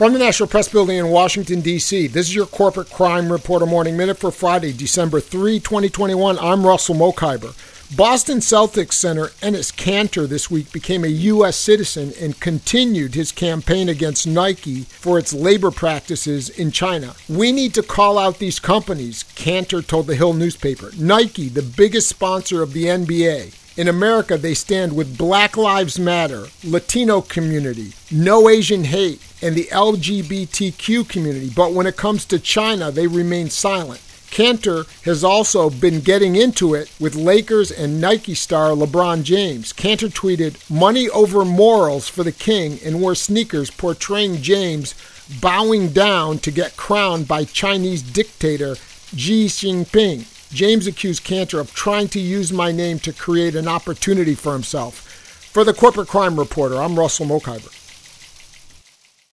From the National Press Building in Washington, D.C., this is your Corporate Crime Reporter Morning Minute for Friday, December 3, 2021. I'm Russell Mokhiber. Boston Celtics center Enes Kanter this week became a U.S. citizen and continued his campaign against Nike for its labor practices in China. We need to call out these companies, Kanter told the Hill newspaper. Nike, the biggest sponsor of the NBA, in America, they stand with Black Lives Matter, Latino community, No Asian Hate, and the LGBTQ community. But when it comes to China, they remain silent. Kanter has also been getting into it with Lakers and Nike star LeBron James. Kanter tweeted, Money over morals for the king, and wore sneakers portraying James bowing down to get crowned by Chinese dictator Xi Jinping. James accused Kanter of trying to use my name to create an opportunity for himself. For the Corporate Crime Reporter, I'm Russell Mokhiber.